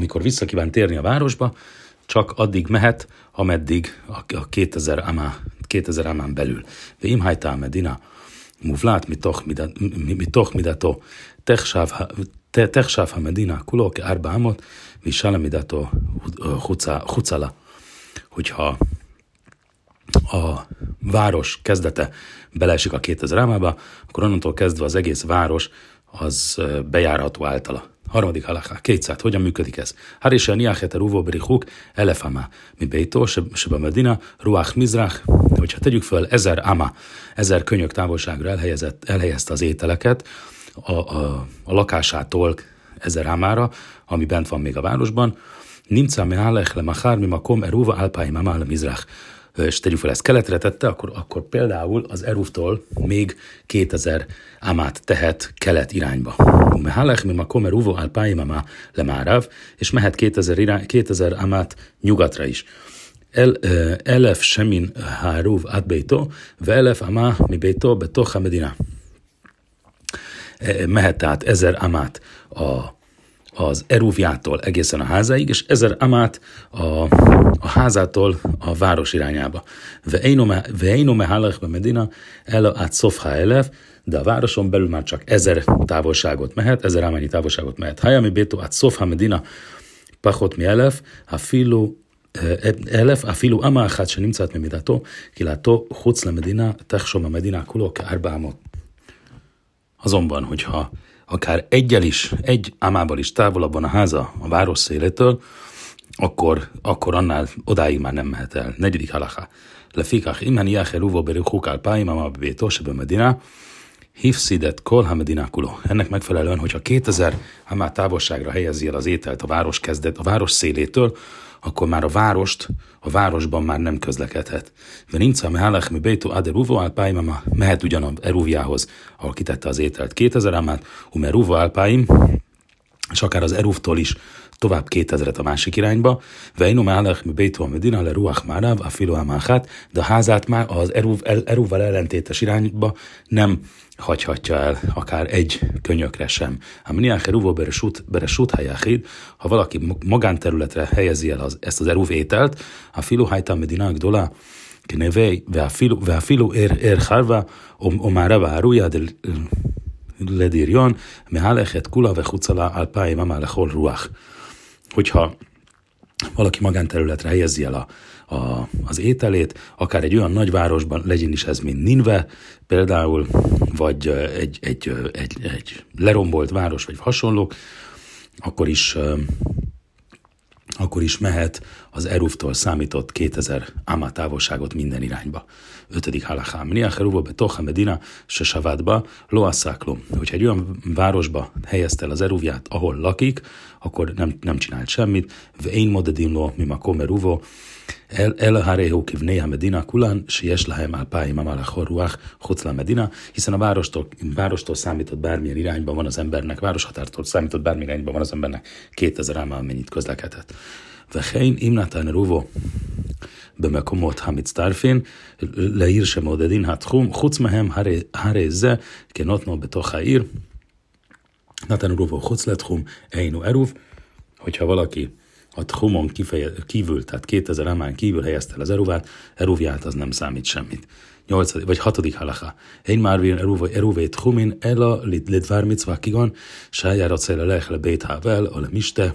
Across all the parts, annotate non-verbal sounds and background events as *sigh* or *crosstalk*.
amikor vissza térni a városba, csak addig mehet, ameddig a 2000 amá, 2000 amán belül. De imhajtá medina, muvlát mitoch midato, techsáv ha medina kulok árbámot, mi salamidato eh, hucala. Hogyha a város kezdete beleesik a 2000 ámába, akkor onnantól kezdve az egész város az eh, bejárható általa. Harmadik halaká, kétszát, hogyan működik ez? Harisha niachete ruvó berichuk elefama, mi beitó, seba medina, ruach mizrach, hogyha tegyük föl ezer ama, ezer könyök távolságra elhelyezett, elhelyezte az ételeket, a, a, a lakásától ezer ámára, ami bent van még a városban, Nimca me alech le machár mi makom eruva alpáim amál mizrach és tegyük fel, ezt keletre tette, akkor, akkor például az Eruftól még 2000 amát tehet kelet irányba. Mehalech mi makom uvo alpáim le márav, és mehet 2000, irány, 2000 amát nyugatra is. Semin háruv át beito, ve elef amá mi beito betoch medina. Mehet tehát ezer amát a az erúvjától egészen a házáig, és ezer amát a, a házától a város irányába. Veinome halach medina el át szofha elef, de a városon belül már csak ezer távolságot mehet, ezer amányi távolságot mehet. Hajami bétó át szofha medina pachot mi elef, a filu אלף, אפילו אמה אחת שנמצאת ממידתו, קהילתו חוץ למדינה, תחשוב המדינה כולו כארבע אמות. Azonban, hogyha akár egyel is, egy ámával is távolabban a háza a város szélétől, akkor, akkor annál odáig már nem mehet el. Negyedik halaká. Lefikach imen jáher uvo berukukál páima ma bétosebben medina, hifszidet kol hamedinakuló. Ennek megfelelően, hogyha 2000 hamá távolságra helyezi el az ételt a város kezdet, a város szélétől, akkor már a várost, a városban már nem közlekedhet. nincs a mehalech mi beitu ade ruvo alpáim, mehet ugyan a eruvjához, ahol kitette az ételt 2000 amát, ume ruvo alpáim, és akár az eruftól is tovább 2000-et a másik irányba, Veinu Málech mi Beitu Medina le Ruach Márav, a Filo de a házát már az eruv, el, erúval ellentétes irányba nem hagyhatja el akár egy könyökre sem. Ha miniach eruvó beresút helyáhid, ha valaki magánterületre helyezi el az, ezt az eruv ételt, a Filo Hajta Medina Gdola, כנבי ואפילו הרחבה או מערבה ערויה לדיריון, מהלכת כולה וחוצה לה אלפיים אמה לכל רוח hogyha valaki magánterületre helyezi el a, a, az ételét, akár egy olyan nagyvárosban, legyen is ez, mint Ninve például, vagy egy, egy, egy, egy lerombolt város, vagy hasonló, akkor is akkor is mehet az Eruftól számított 2000 ámá távolságot minden irányba ötödik halachá. Mniach eruva betoch a medina se savádba loasszáklom. Hogyha egy olyan városba helyezte el az eruvját, ahol lakik, akkor nem, nem csinált semmit. Ve én modedim lo mima komeruvo el, el haréhó kivné a medina kulán, si es lahem al páim amalach medina, hiszen a várostól, várostól számított bármilyen irányban van az embernek, városhatártól számított bármilyen irányban van az embernek 2000 ámmal mennyit közlekedhet. Vechein imnatán ruvo במקומות המצטרפים לעיר שמודדין התחום, חוץ mהם הרי זה כנותנו בתוך העיר, נתן רובו חוץ לתחום אינו עירוב, hogyha valaki a Tchumon kifeje, kívül, tehát 2000 amán kívül helyezte el az eruvát, eruvját az nem számít semmit. 8. vagy 6. halacha. Én már vén eruvé tchumin, ela lidvár mitzvah kigon, sájára cél lech le bét havel, a le miste,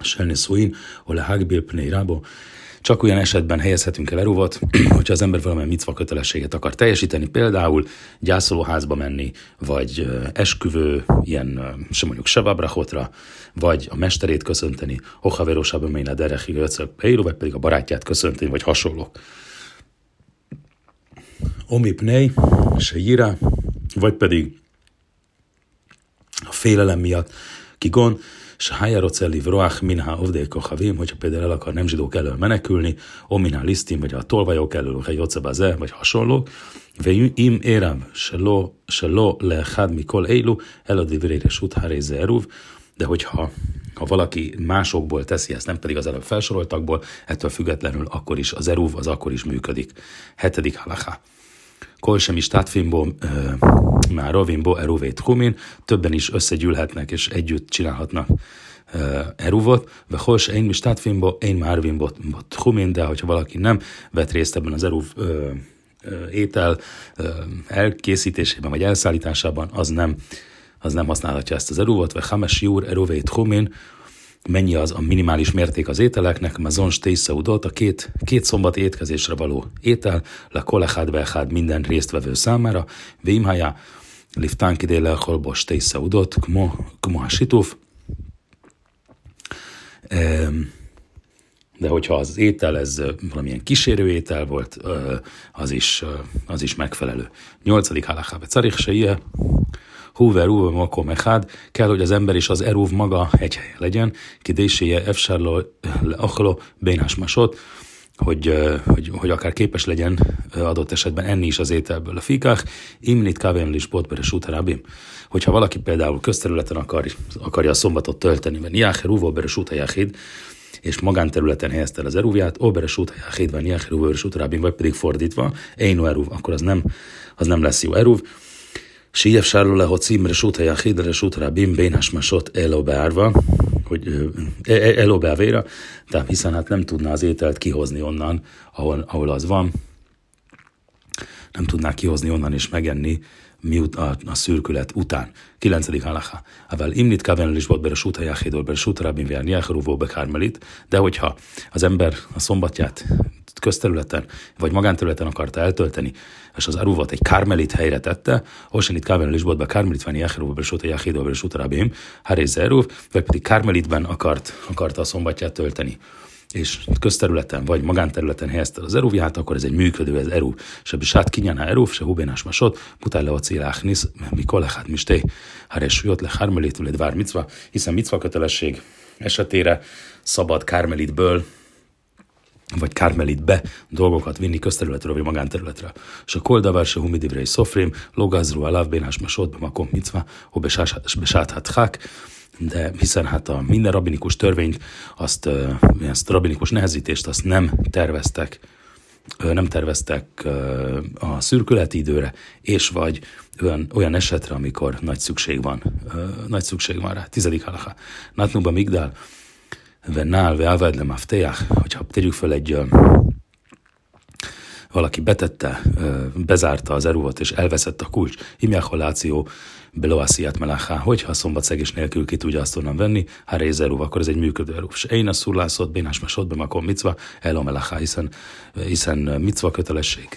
selni szuin, a le hagbil pnei rábo, csak olyan esetben helyezhetünk el eruvat, *clears throat* hogyha az ember valamilyen micva kötelességet akar teljesíteni, például gyászolóházba menni, vagy esküvő, ilyen sem mondjuk sevabrachotra, vagy a mesterét köszönteni, ohaverosában menni a derechi vagy pedig a barátját köszönteni, vagy hasonlók. Omipnei, se jira, vagy pedig a félelem miatt, kigon, Sája רוצה לברוח מן העובדי הכוכבים, hogyha például el akar nem zsidók elől menekülni, o minha lisztin, vagy a tolvajok elől, vagy jocebe vagy hasonlók, ואם ערב שלא, שלא לאחד מכל אלו, אלא דברי רשות הרי זה עירוב, de hogyha ha valaki másokból teszi ezt, nem pedig az előbb felsoroltakból, ettől függetlenül akkor is az eruv az akkor is működik. Hetedik halacha. Kol sem is tátfimbo, már rovimbo eruvét humin, többen is összegyűlhetnek és együtt csinálhatnak eruvot, ve hos én mi státfimbo, én már vimbot humin, de hogyha valaki nem vett részt ebben az eruv étel elkészítésében vagy elszállításában, az nem, az nem használhatja ezt az eruvot, ve hames júr eruvét humin, mennyi az a minimális mérték az ételeknek, mazon udot, a két, két szombat étkezésre való étel, le kolechad vechad minden résztvevő számára, vémhaja, liftán kidéle a holbos udot, kmo, kmo a de hogyha az étel ez valamilyen kísérőétel volt, az is, az is megfelelő. Nyolcadik halakábe carich se Húver Uve Makom Echad, kell, hogy az ember és az Eruv maga egy helyen legyen, kidéséje Efsárlo Achlo Bénás Masot, hogy, hogy, hogy akár képes legyen adott esetben enni is az ételből. A fikák, imnit kávém lispot utarabim. Hogyha valaki például közterületen akar, akarja a szombatot tölteni, mert jáher uvó beres utajachid, és magánterületen helyezte el az eruvját, óberes utajachid van jáher uvó beres utarabim, vagy pedig fordítva, énu eruv, akkor az nem, az nem lesz jó eruv. שיהיה אפשר לו להוציא מרשות היחיד לרשות רבים בין השמשות אלו beárva, hogy eló bevéra, tehát hiszen hát nem tudná az ételt kihozni onnan, ahol, ahol az van, nem tudná kihozni onnan és megenni miut a, a szürkület után. 9. halacha. Avel imnit kaven is volt bere suta jachidol, bere suta rabin vjár nyelcherúvó bekármelit, de hogyha az ember a szombatját közterületen vagy magánterületen akarta eltölteni, és az aruvot egy kármelit helyre tette, Osenit Kaven is volt be kármelit venni Echeróba, és ott a Jachidóba, és Utarabim, Haréz Eruv, vagy pedig kármelitben akart, akarta a szombatját tölteni és közterületen vagy magánterületen helyezte az eruvját, akkor ez egy működő ez eruv. Se bisát kinyana eruv, se hubénás masot, putál le a lehát misté, hares jött le harmelitül egy vár micva, hiszen micva kötelesség esetére szabad kármelitből vagy kármelitbe dolgokat vinni közterületről vagy magánterületre. És a koldavár se humidivrei szofrém, logazru aláv bénás masot, makom micva, ho besáthat hák, de hiszen hát a minden rabinikus törvényt, azt, ezt rabinikus nehezítést azt nem terveztek, nem terveztek a szürkületi időre, és vagy olyan, olyan esetre, amikor nagy szükség van, nagy szükség van rá. Tizedik halacha. Natnuba migdál, nál, ve aved le mafteach, hogyha tegyük föl egy valaki betette, bezárta az eruvot és elveszett a kulcs, imjáholáció beloásziát melachá, hogyha a szombat szegés nélkül ki tudja azt onnan venni, ha rézeruv, akkor ez egy működő eruv. És én a szurlászot, bénás masodbe, makon micva, melachá, hiszen, hiszen micva kötelesség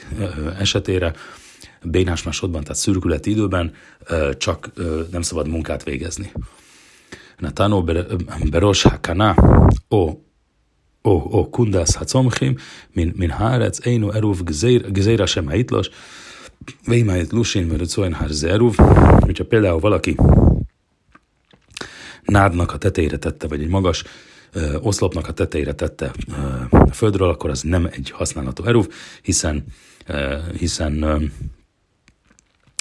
esetére, bénás masodban, tehát szürkületi időben csak nem szabad munkát végezni. נתנו בראש הקנה או או, או קונדס הצומחים מן, מן הארץ, אינו עירוב גזיר, גזיר השם היתלוש, Vémájt Lusin Möröcoen Harzeruv, hogyha például valaki nádnak a tetejére tette, vagy egy magas ö, oszlopnak a tetejére tette ö, a földről, akkor az nem egy használható eruv, hiszen, ö, hiszen ö,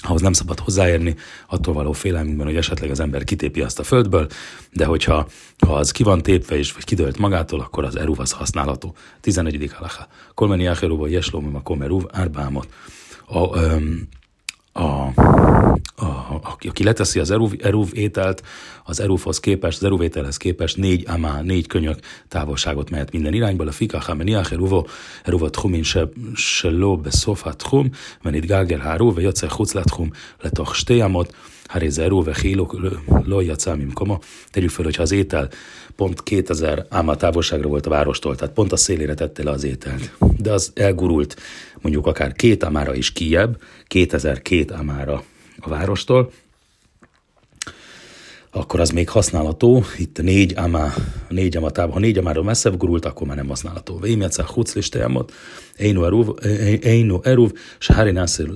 ahhoz nem szabad hozzáérni, attól való félelmünkben, hogy esetleg az ember kitépi azt a földből, de hogyha ha az ki van tépve és vagy kidőlt magától, akkor az eruv az használható. 11. halacha. Kolmeni Acheruva, Jeslomim, a Komeruv, Árbámot. A, öm, a, a, aki leteszi az eruv, eruv ételt, az eruvhoz képest, az eruv ételhez képest négy amá, négy könyök távolságot mehet minden irányba. A fika hameniach eruvo, eruva tchumin se, se lo beszofa tchum, menit gágel háró, ve jötsze chuclát tchum, letoch stéjamot, Haréze Eruve Hélok Lojja Cámim Koma. Tegyük fel, hogyha az étel pont 2000 áma távolságra volt a várostól, tehát pont a szélére tette le az ételt. De az elgurult mondjuk akár két amára is kijebb, 2002 amára a várostól, akkor az még használható. Itt négy amá, négy amatában, ha négy amáról messzebb gurult, akkor már nem használható. Vém játsz a huclistájamot, Einu eruv, Sahari nászir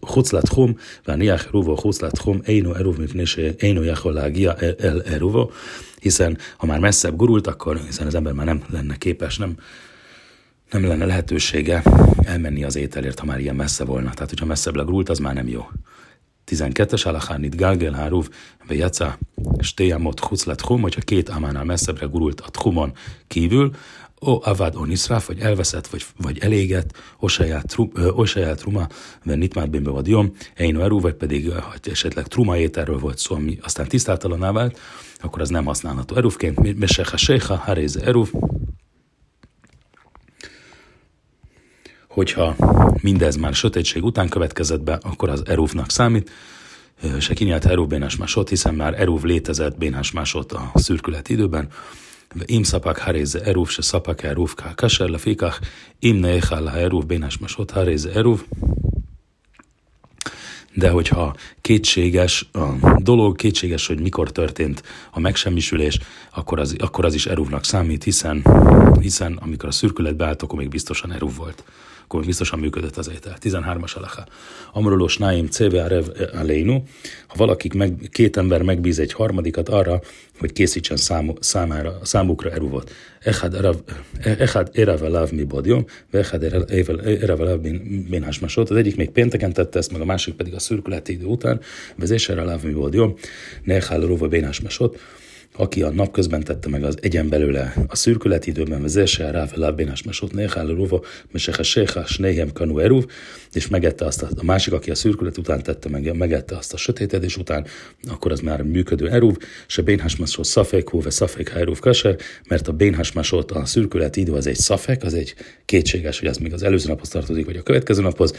huclát hum, ván jach eruvo huclát hum, Einu eruv, mipnés Einu jacholágia el eruvo, hiszen ha már messzebb gurult, akkor hiszen az ember már nem lenne képes, nem, nem lenne lehetősége elmenni az ételért, ha már ilyen messze volna. Tehát, hogyha messzebb legurult, az már nem jó. 12-es alachán itt gágel háruv, ve jaca, stéjamot huclat hum, hogyha két amánál messzebbre gurult a tchumon kívül, ó avad ó niszráf, vagy elveszett, vagy, vagy elégett, osaját truma, vagy nitmát bénbe vagy jom, eino eru, vagy pedig hogy esetleg truma ételről volt szó, ami aztán tisztátalaná vált, akkor az nem használható eruvként. Mesecha seha, haréze eruv, hogyha mindez már sötétség után következett be, akkor az eruvnak számít, se kinyelt Eruv bénás másot, hiszen már Eruv létezett bénás másot a szürkület időben, Im szapak haréze eruv, se szapak eruv ká kasher lefikach, im neechal ha eruv bénás masot haréze eruv. De hogyha kétséges a dolog, kétséges, hogy mikor történt a megsemmisülés, akkor az, akkor az is eruvnak számít, hiszen, hiszen amikor a szürkület beállt, akkor még biztosan eruv volt akkor biztosan működött az étel. 13-as alaha. Amrulós náim rev alénu, ha valakik meg, két ember megbíz egy harmadikat arra, hogy készítsen szám, számára, számukra eruvot. Echad eravelav mi bodjom, echad eravelav bin hasmasot. Az egyik még pénteken tette ezt, meg a másik pedig a szürkületi idő után, vezésre alav mi bodjom, nechal ruva bin hasmasot aki a napközben tette meg az egyen belőle a szürkületi időben, vezesse rá fel bénás mesot néhál ruva, mesehe séha, snéhem kanu eruv, és megette azt a, a, másik, aki a szürkület után tette meg, megette azt a sötétedés után, akkor az már működő eruv, se bénás mesot szafek, húve szafek eruv kaser, mert a bénás mesot a szürkületi idő az egy szafek, az egy kétséges, hogy az még az előző naphoz tartozik, vagy a következő naphoz,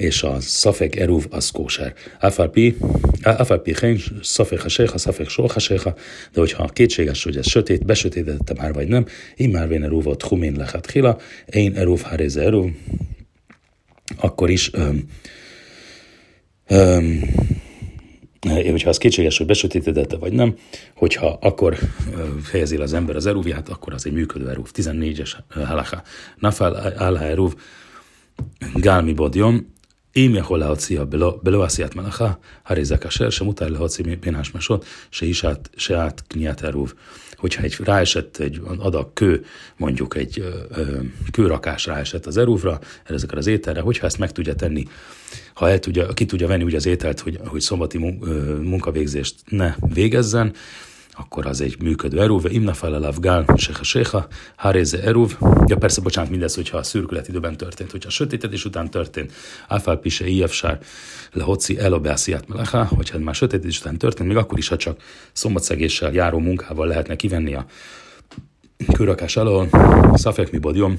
és a szafek eruv az kóser. Afalpi, afalpi hén, szafek haséha, szafek haséha, de hogyha kétséges, hogy ez sötét, besötétedette már vagy nem, én már vén eruvot humin lehet hila, én eruv haréze eruv, akkor is öm, öm, hogyha az kétséges, hogy besötétedette vagy nem, hogyha akkor fejezi az ember az eruvját, akkor az egy működő eruv. 14-es halacha. Nafal alha eruv, gálmi bodjom, אם יכול להוציא בלא, בלא עשיית מלאכה, הרי זה כשר שמותר להוציא בין השמשות, שהיא שעת, שעת קניית עירוב. Hogyha egy ráesett egy adag kő, mondjuk egy ö, ö, kőrakás ráesett az erúvra, ezekre az ételre, hogyha ezt meg tudja tenni, ha el tudja, ki tudja venni úgy az ételt, hogy, hogy szombati munkavégzést ne végezzen, akkor az egy működő eruv, imna falalav gál, seha seha, haréze eruv. Ja persze, bocsánat, mindez, hogyha a szürkület időben történt, hogyha a sötétedés után történt, áfál pise iefsár, lehoci elobásziát melecha, hogyha már sötétedés után történt, még akkor is, ha csak szombatszegéssel járó munkával lehetne kivenni a kőrakás alól, szafek mi bodjom,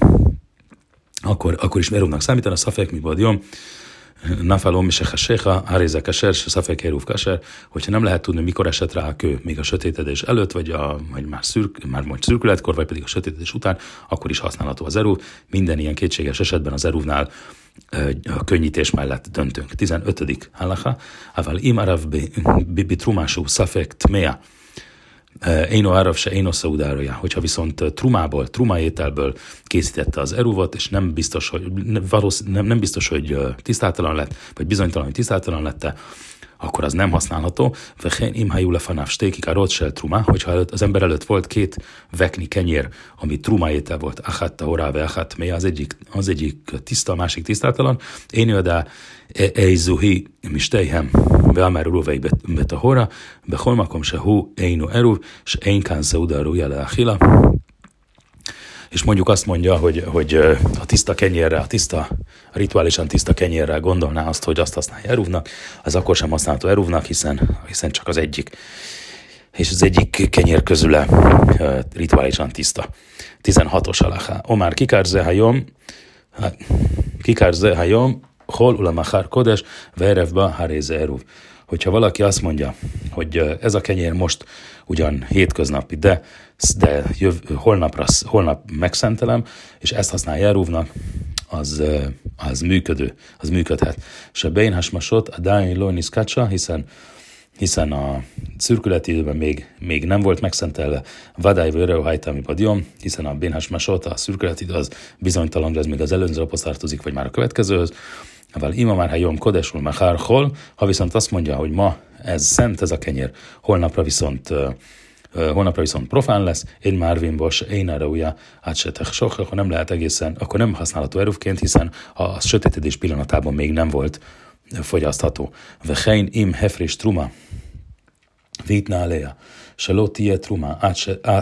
akkor, akkor is merúvnak számítani, a szafek mi bodjom, Nafalom és Seha, Áréze Keser, Szafek Érúv hogyha nem lehet tudni, mikor esett rá a kő, még a sötétedés előtt, vagy, a, vagy már, szürk, már majd szürkületkor, vagy pedig a sötétedés után, akkor is használható az erú. Minden ilyen kétséges esetben az erúvnál a könnyítés mellett döntünk. 15. halacha, aval imarav bitrumású szafek tmea, Éno Árav se Éno Szaudároja, hogyha viszont trumából, truma ételből készítette az eruvot, és nem biztos, hogy, nem, nem biztos, hogy tisztátalan lett, vagy bizonytalan, hogy tisztátalan lett akkor az nem használható. Vehen imhajú lefanáv stékik a rotsel truma, hogyha előtt, az ember előtt volt két vekni kenyér, ami truma étel volt, achat horáve, achat mely, az egyik, az egyik tiszta, a másik tisztátalan. Én jödá eizuhi misteihem, ואמר רובי בתהורה, בכל מקום שהוא אינו עירוב, שאין כאן סעודה ראויה לאכילה. és mondjuk azt mondja, hogy, hogy a tiszta kenyérre, a tiszta, a rituálisan tiszta kenyérre gondolná azt, hogy azt használja eruvnak, az akkor sem használható eruvnak, hiszen, hiszen csak az egyik és az egyik kenyér közüle rituálisan tiszta. 16-os alá. Omar kikár zehajom, kikár zehajom, hol ulamachár kodes, verevba haréze eruv. Hogyha valaki azt mondja, hogy ez a kenyér most ugyan hétköznapi, de, de jöv, holnapra, holnap megszentelem, és ezt használja Jerúvnak, az, az működő, az működhet. És a Bein Hasmasot, a Dáin Loinis Kacsa, hiszen hiszen a szürkületi időben még, még nem volt megszentelve Vadály Vöreu Hajtami Padjom, hiszen a Bénhas Masot, a szürkületi idő az bizonytalan, de ez még az előző tartozik, vagy már a következőhöz. Val ima már jom kodesul mechár hol, ha viszont azt mondja, hogy ma ez szent, ez a kenyér, holnapra viszont holnapra viszont profán lesz, én már vimbos, én erre újja, átsetek sok, akkor nem lehet egészen, akkor nem használható erőként, hiszen a sötétedés pillanatában még nem volt fogyasztható. Vechein im hefris truma, vitna alea, se lo tie truma,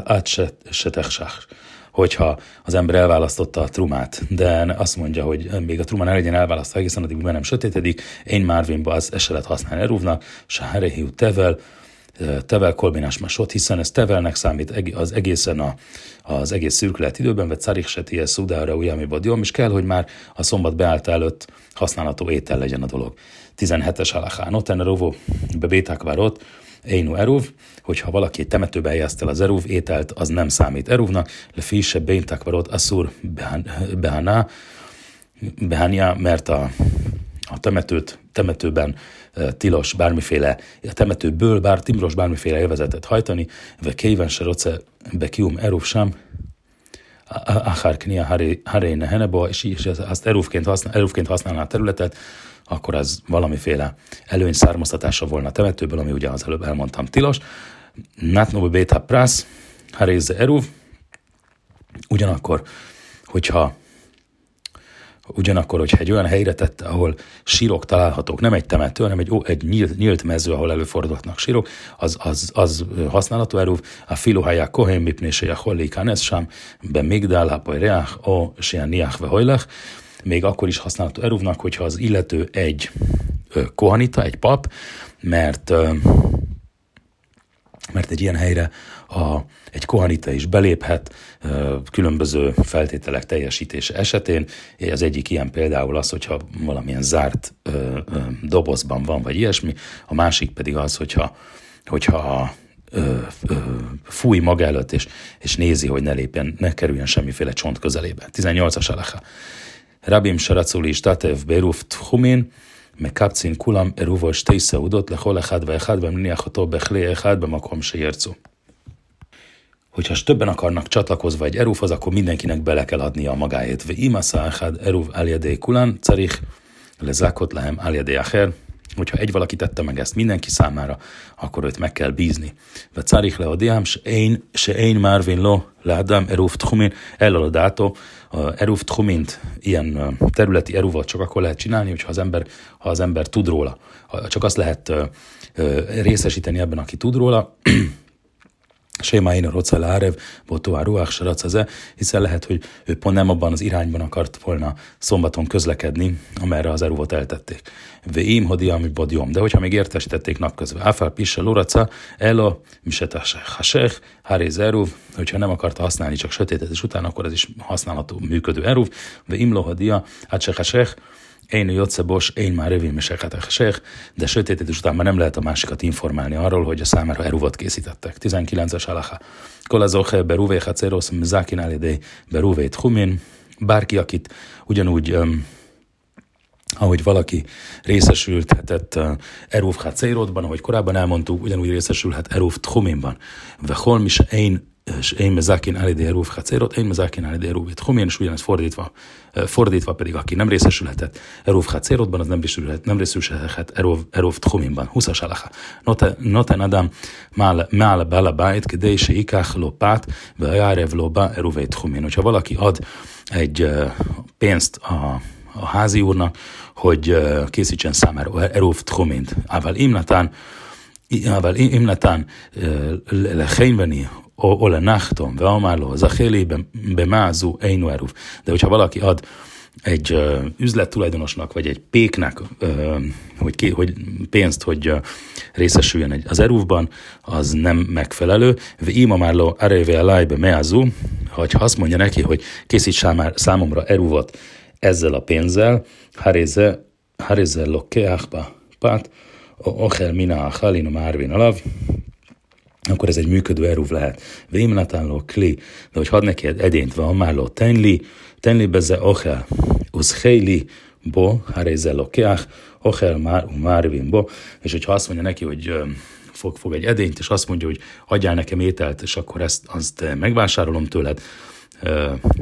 átsetek hogyha az ember elválasztotta a trumát, de azt mondja, hogy még a truma ne legyen elválasztva egészen addig, nem sötétedik, én Marvinba az se lehet használni eruvnak, se Harehiu tevel, tevel kolbinás masot, hiszen ez tevelnek számít az egészen a, az egész szürkület időben, vagy carik se ties szudára ujjami bodjom, és kell, hogy már a szombat beállt előtt használható étel legyen a dolog. 17-es alachá, noten rovo bebéták várott, Einu eruv, hogyha valaki temetőbe helyezte az eruv ételt, az nem számít eruvnak, le fise béntak varot asszur behaná, behányá, mert a, a temetőt, temetőben tilos bármiféle, a temetőből bár timros bármiféle élvezetet hajtani, ve kéven se roce bekium eruv sem, Achar Knia Haréne Heneba, és azt eruvként, használ, eruvként használná a területet, akkor az valamiféle előny származtatása volna a temetőből, ami ugye az előbb elmondtam tilos. Natnobu Beta Prasz, Haréze Eruv, ugyanakkor, hogyha Ugyanakkor, hogyha egy olyan helyre tette, ahol sírok találhatók, nem egy temető, hanem egy, egy nyílt, nyílt mező, ahol előfordulhatnak sírok, az, az, az használható erő, a filuháják kohén mipnése a hollékán ez sem, be migdál, hapaj reach, o sian niach ve még akkor is használható eruvnak, hogyha az illető egy kohanita, egy pap, mert mert egy ilyen helyre a, egy kohanita is beléphet különböző feltételek teljesítése esetén. Az egyik ilyen például az, hogyha valamilyen zárt dobozban van, vagy ilyesmi, a másik pedig az, hogyha, hogyha ö, ö, fúj maga előtt, és, és nézi, hogy ne lépjen, ne kerüljen semmiféle csont közelébe. 18-as alaha. Rabim Saraculi Statev Beruf Tchumin, מקבצין כולם עירובו שתי סעודות לכל אחד ואחד ומניח אותו בכלי אחד במקום שירצו. Hogyha többen akarnak csatlakozva egy erufhoz, akkor mindenkinek bele kell adnia a magáét. Ve imasa echad eruv aljadé kulan, carich lezákot lehem aljadé acher, hogyha egy valaki tette meg ezt mindenki számára, akkor őt meg kell bízni. Ve carich le odiám, se én, se én márvin lo, leadám eruf tchumin, eladátó, eruf tchumint, ilyen területi eruvat csak akkor lehet csinálni, hogyha az ember, ha az ember tud róla. Csak azt lehet részesíteni ebben, aki tud róla, *clears throat* Séma én a roca lárev, botó a ruach saracaze, hiszen lehet, hogy ő pont nem abban az irányban akart volna szombaton közlekedni, amerre az eruvot eltették. Ve im hodi ami bodjom, de hogyha még értesítették napközben, áfál pisse luraca, elo, misetas hasech, háréz eruv, hogyha nem akarta használni csak sötétetés után, akkor ez is használható, működő eruv, ve im lohadia, hát hasech, én jötsze bos, én már rövim sech, de sötétítés után már nem lehet a másikat informálni arról, hogy a számára eruvot készítettek. 19-es alaha. Kol az oche beruvé hacerosz mzákin alidé beruvé tchumin. Bárki, akit ugyanúgy um, ahogy valaki részesülhetett uh, Eruv Hacerodban, ahogy korábban elmondtuk, ugyanúgy részesülhet Eruv Tchuminban. Ve holmis én és én mezákin elidé rúv hacérot, én mezákin elidé rúv homén, és ugyanez fordítva, eh, fordítva pedig, aki nem részesülhetett erúv hacérotban, az nem részesülhet, nem részesülhet erúv, erúv homénban. 20-as alaha. Noten adam mál, mál bala bájt, kedé se ikách lopát, ve járev lopá erúvét homén. Hogyha valaki ad egy eh, pénzt a a házi úrnak, hogy eh, készítsen számára Erov Tchomint. Ával imnatán, ával imnatán lehényveni Ola Nachton, Veamáló, Zachélében, Bemázú, Einueruf. De hogyha valaki ad egy uh, üzlettulajdonosnak, vagy egy péknek, uh, hogy, ki, hogy pénzt, hogy uh, részesüljön egy, az erúvban, az nem megfelelő. Ima már lo arévé a lájbe meázú, hogyha azt mondja neki, hogy készíts már számomra erúvat ezzel a pénzzel, haréze, haréze lo keachba pát, ochel mina a halino márvin alav, akkor ez egy működő eruv lehet. Vémnatánló kli, de hogy had neki edényt van, márló tenli, tenli beze ochel, uszhéli, bo, harézel lokeach, ochel már, márvin bo, és hogyha azt mondja neki, hogy fog, fog egy edényt, és azt mondja, hogy adjál nekem ételt, és akkor ezt azt megvásárolom tőled,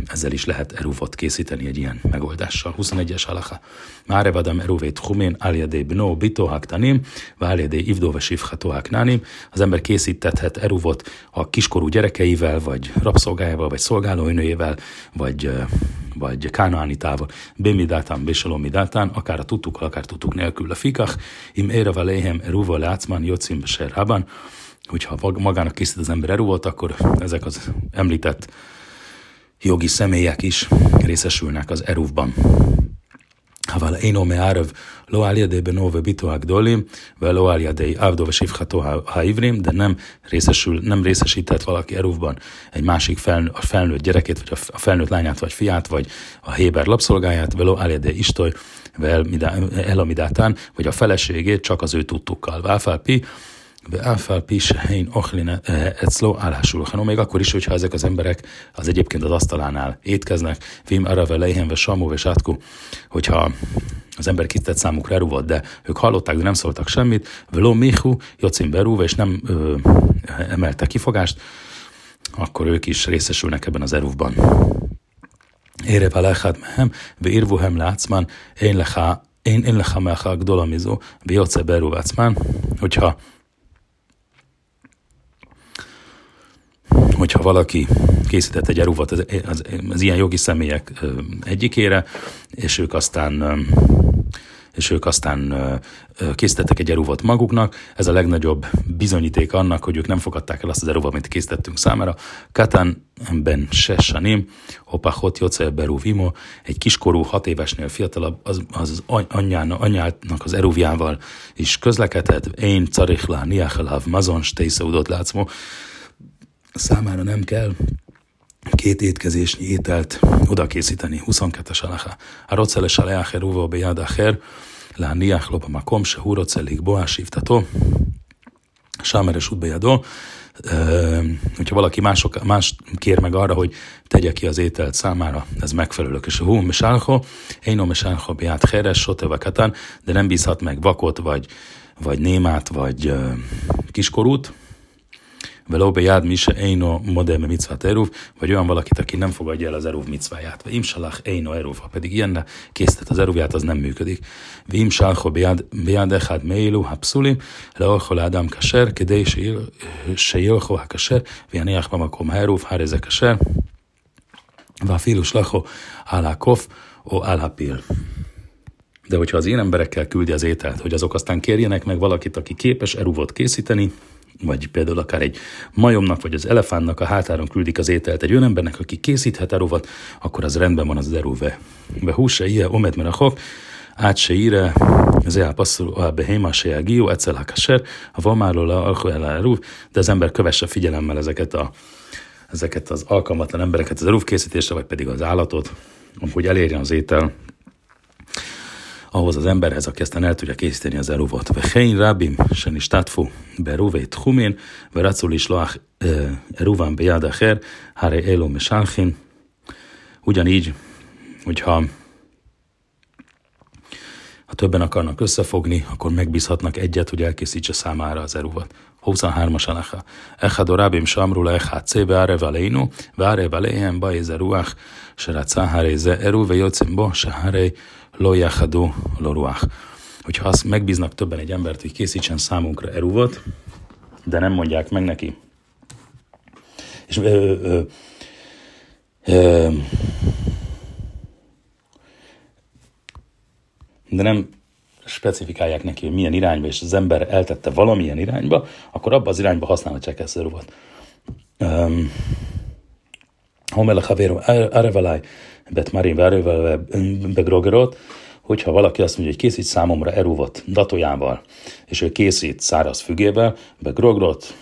ezzel is lehet eruvot készíteni egy ilyen megoldással. 21-es halacha. Már evadam eruvét humén, áljadé bno, bitohák tanim, váljadé ivdóve sivhatóhák nánim. Az ember készítethet eruvot a kiskorú gyerekeivel, vagy rabszolgájával, vagy szolgálóinőjével, vagy vagy kánaánitával, bemidátán, bésalomidátán, akár a tudtuk, akár tudtuk nélkül. A fikach, im ére valéhem eruva látszman, jocim serhában, hogyha magának készít az ember eruvot, akkor ezek az említett jogi személyek is részesülnek az eruvban. אבל אינו מערב לא על ידי בנו וביתו הגדולים, ולא על ידי עבדו ושפחתו העברים, de nem, részesül, nem részesített valaki eruvban egy másik felnő, a felnőtt gyerekét, vagy a felnőtt lányát, vagy fiát, vagy a Héber lapszolgáját, veló al yedei istoly, elamidátán, vagy a feleségét csak az ő tudtukkal. Válfálpi, Áfál Pisehein Ochlin Eclo állásulhanom, még akkor is, hogyha ezek az emberek az egyébként az asztalánál étkeznek, Vim Arave Leihenve Samó és Átku, hogyha az ember kitett számukra eruvot, de ők hallották, de nem szóltak semmit, Veló Mihu, Jocim Berúva, és nem ö, emelte kifogást, akkor ők is részesülnek ebben az eruvban. Ére Valechát mehem, ve irvuhem látszmán, én lecha, én, én lecha mecha gdolamizó, ve Joce Berú hogyha hogyha valaki készített egy eruvat az, az, az ilyen jogi személyek egyikére, és ők aztán és ők aztán készítettek egy eruvot maguknak. Ez a legnagyobb bizonyíték annak, hogy ők nem fogadták el azt az eruvat, amit készítettünk számára. Katan ben Sesanim, Opachot Joce Beru Vimo, egy kiskorú, hat évesnél fiatalabb, az, az anyjának, anyjának az eruvjával is közlekedett. Én Carichlá, Niachelav, Mazon, Steiseudot látszmó számára nem kell két étkezésnyi ételt oda készíteni. 22-es alaha. A roceles a leacher uva bejad acher, lániach lop a makom, se hurocelik boás hívtató, sámeres útbejadó, hogyha valaki mások, más kér meg arra, hogy tegye ki az ételt számára, ez megfelelő. És hú, mesálho, én mesálho beát heres, soteva katán, de nem bízhat meg vakot, vagy, vagy némát, vagy kiskorút, Veló bejád mise eino modem mitzvát eruv, vagy olyan valakit, aki nem fogadja el az eruv micváját. Vagy imsalach eino eruv, ha pedig ilyenre készített az eruvját, az nem működik. Vim salcho bejád echad meilu hapszulim, leolchol ádám kaser, kedély se jilcho ha kaser, vianiach mamakom eruv, hár ezek kaser, váfílu slachó alákof, o alapil. De hogyha az én emberekkel küldi az ételt, hogy azok aztán kérjenek meg valakit, aki képes eruvot készíteni, vagy például akár egy majomnak, vagy az elefántnak a hátáron küldik az ételt egy olyan aki készíthet erovat, akkor az rendben van az erőve. Be húsa ilyen, omet mert a hok, át se íre, az elpasszul a behéma se a gió, a kaser, a vamáról a de az ember kövesse figyelemmel ezeket, a, ezeket az alkalmatlan embereket az erúv készítésre, vagy pedig az állatot, hogy elérjen az étel ahhoz az emberhez, aki aztán el tudja készíteni az eruvot. Vechein rabim, sen is tatfu, beruvé tchumén, veracul is loach eruván bejad acher, hare elo mesalchin. Ugyanígy, hogyha ha többen akarnak összefogni, akkor megbízhatnak egyet, hogy elkészítse számára az eruvat. 23-as alaha. Echad rabim samru le echad ce bearev aleinu, bearev aleihem ba ez eruach, se racá hare ze eru, ve jocem bo, se hare lo yachadu lo ruach. Hogyha azt megbíznak többen egy embert, hogy készítsen számunkra eruvot, de nem mondják meg neki. És ö, ö, ö, de nem specifikálják neki, hogy milyen irányba, és az ember eltette valamilyen irányba, akkor abba az irányba használhatják ezt a eruvot. Um, Homel a Havéro Arevalai bet Marin Begrogerot, hogyha valaki azt mondja, hogy készít számomra eruvot datójával, és ő készít száraz fügével, Begrogrot,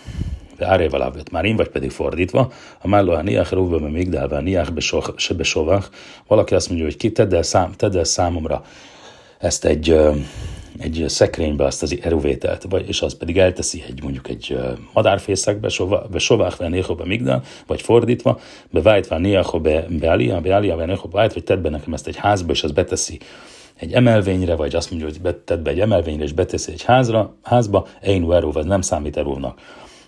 Áréval bet Marin, vagy pedig fordítva, a Mállo a Niach Rúvbe Migdálva, Niach Besovach, valaki azt mondja, hogy ki tedd el, szám, tedd el számomra ezt egy egy szekrénybe azt az eruvételt, vagy, és az pedig elteszi egy mondjuk egy madárfészekbe, be sovák le néhobe migdal, vagy fordítva, be vájtva ného be, be be be vájt, vagy tedd be nekem ezt egy házba, és az beteszi egy emelvényre, vagy azt mondja, hogy tedd be egy emelvényre, és beteszi egy házra, házba, ein erő, ez nem számít erőnek.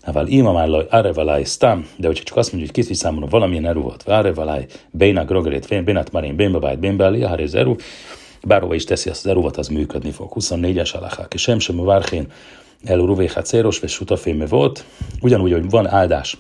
Hával ima már laj, arevalai stam, de hogyha csak azt mondja, hogy készít számomra valamilyen erő volt, arevalai, béna grogerét, bénát marin, bénbe vájt, bénbe alia, hát ez erő, bárhova is teszi azt az eruvat, az működni fog. 24-es alakák, és sem sem a várhén el céros, vagy sutaféme volt, ugyanúgy, hogy van áldás,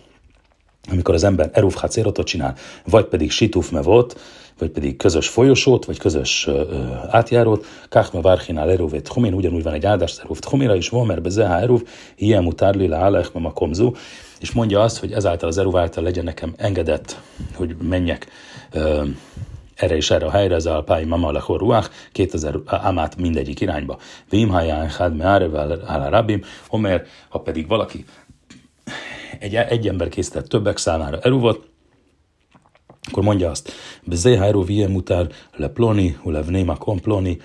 amikor az ember eruv cérotot csinál, vagy pedig situfme volt, vagy pedig közös folyosót, vagy közös ö, ö, átjárót, káhme várhinál eruvét humin, ugyanúgy van egy áldás eruv humira is van, mert bezeha eruv, ilyen mutárli le alech a komzu, és mondja azt, hogy ezáltal az Eruv által legyen nekem engedett, hogy menjek ö, erre és erre a helyre, az alpái mama le ruach, 2000 amát mindegyik irányba. Vim haján had me ára rabim, homer, ha pedig valaki egy, egy ember készített többek számára eruvot, akkor mondja azt, Bezéháru vie mutár le ploni, ulevnéma komploni,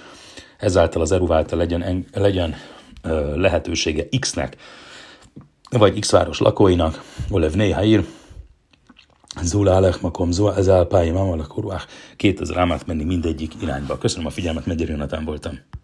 ezáltal az eruv által legyen, legyen lehetősége X-nek, vagy X város lakóinak, Olev Néhaír, Zula Alech Makom, Zula Ezál Pályi Mamalak 2000 ámát menni mindegyik irányba. Köszönöm a figyelmet, Megyeri Jonatán voltam.